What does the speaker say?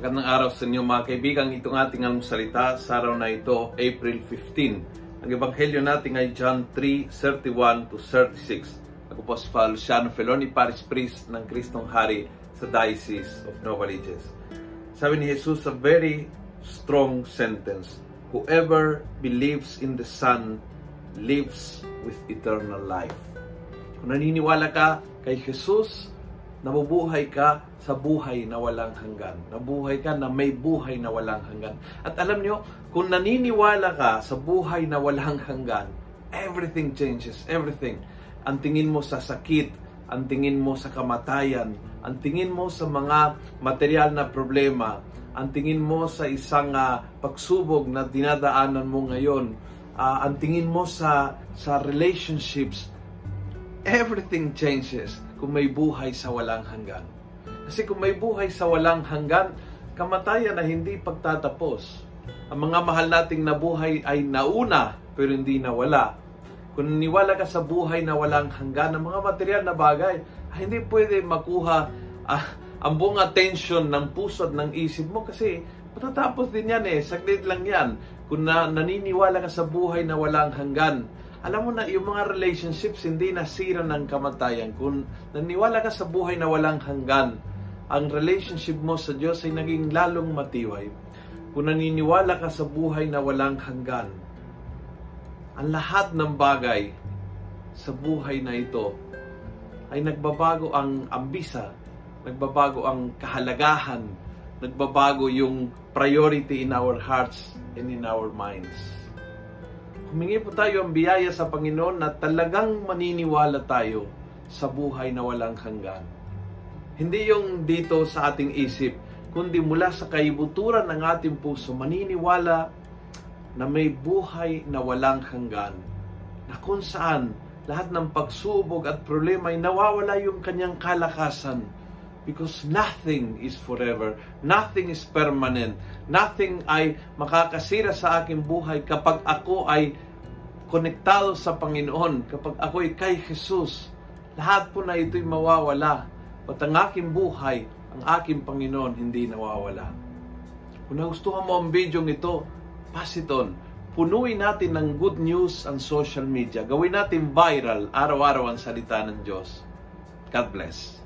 Magandang araw sa inyo mga kaibigan. Itong ating almusalita sa araw na ito, April 15. Ang ebanghelyo natin ay John 3:31 to 36. Ako po si Father Luciano Feloni, Parish Priest ng Kristong Hari sa Diocese of Novaliches. Sabi ni Jesus, a very strong sentence. Whoever believes in the Son lives with eternal life. Kung naniniwala ka kay Jesus, nabubuhay ka sa buhay na walang hanggan. Nabuhay ka na may buhay na walang hanggan. At alam nyo, kung naniniwala ka sa buhay na walang hanggan, everything changes, everything. Ang tingin mo sa sakit, ang tingin mo sa kamatayan, ang tingin mo sa mga material na problema, ang tingin mo sa isang uh, pagsubok na dinadaanan mo ngayon, uh, ang tingin mo sa sa relationships, everything changes kung may buhay sa walang hanggan. Kasi kung may buhay sa walang hanggan, kamatayan na hindi pagtatapos. Ang mga mahal nating nabuhay ay nauna pero hindi nawala. Kung niwala ka sa buhay na walang hanggan, ang mga material na bagay ay hindi pwede makuha ah, ang buong attention ng puso at ng isip mo kasi matatapos din yan eh. Saglit lang yan. Kung na, naniniwala ka sa buhay na walang hanggan, alam mo na, yung mga relationships hindi nasira ng kamatayan. Kung naniwala ka sa buhay na walang hanggan, ang relationship mo sa Diyos ay naging lalong matiway. Kung naniniwala ka sa buhay na walang hanggan, ang lahat ng bagay sa buhay na ito ay nagbabago ang ambisa, nagbabago ang kahalagahan, nagbabago yung priority in our hearts and in our minds humingi po tayo ang biyaya sa Panginoon na talagang maniniwala tayo sa buhay na walang hanggan. Hindi yung dito sa ating isip, kundi mula sa kaibuturan ng ating puso, maniniwala na may buhay na walang hanggan. Na kung saan lahat ng pagsubok at problema ay nawawala yung kanyang kalakasan because nothing is forever, nothing is permanent, nothing ay makakasira sa aking buhay kapag ako ay konektado sa Panginoon, kapag ako ay kay Jesus. Lahat po na ito'y mawawala. At ang aking buhay, ang aking Panginoon hindi nawawala. Kung nagustuhan mo ang video ito, pass it on. Punuin natin ng good news ang social media. Gawin natin viral araw-araw ang salita ng Diyos. God bless.